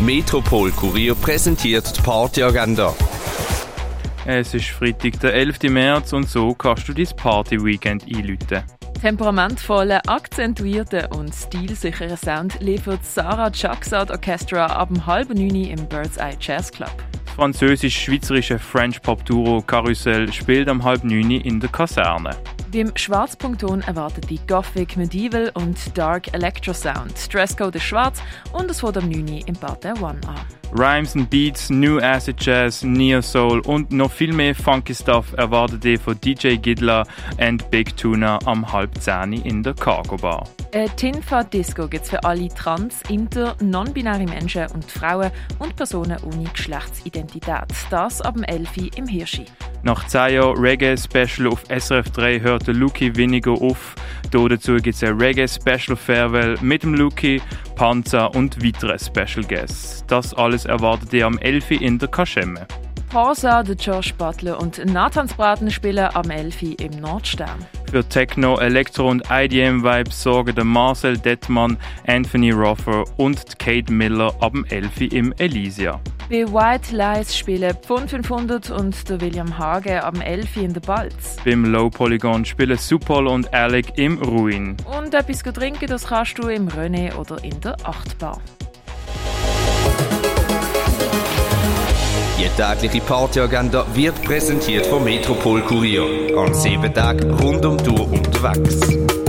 Metropol Kurier präsentiert die Partyagenda. Es ist Freitag, der 11. März und so kannst du dein Party-Weekend einläuten. Temperamentvollen, akzentuierten und stilsicheren Sound liefert Sarah Chaksad Orchestra ab halb neun im Bird's Eye Jazz Club. Das französisch-schweizerische French-Pop-Duo Carousel spielt am halb neun in der Kaserne. Beim Schwarzpunkton erwartet die Gothic, Medieval und Dark Electro Sound. Dresscode ist schwarz und es fährt am 9 im Bad der One an. Rhymes and Beats, New Acid Jazz, Neo Soul und noch viel mehr funky Stuff erwartet ihr von DJ Gidla und Big Tuna am halb zehn in der Cargo Bar. Ein Tinfa Disco gibt es für alle trans, inter, non-binäre Menschen und Frauen und Personen ohne Geschlechtsidentität. Das ab dem 11 im Hirschi. Nach 10 Jahren Reggae-Special auf SRF 3 hört der Luki weniger auf. Dazu gibt es ein Reggae-Special Farewell mit dem Luki, Panzer und weitere Special Guests. Das alles erwartet ihr am 11 in der Kaschemme. Parsa, der Josh Butler und Nathans Braten spielen am 11 im Nordstern. Für Techno, Elektro und IDM-Vibes sorgen der Marcel Dettmann, Anthony Roffer und Kate Miller ab dem 11 im Elysia. Bei White Lies spielen Pfund 500 und der William Hage am 11 in der Balz. Beim Low Polygon spielen Supol und Alec im Ruin. Und etwas trinken, das kannst du im René oder in der Achtbar. Die tägliche Partyagenda wird präsentiert vom Metropol Kurier. An sieben Tagen rund um die Tour unterwegs.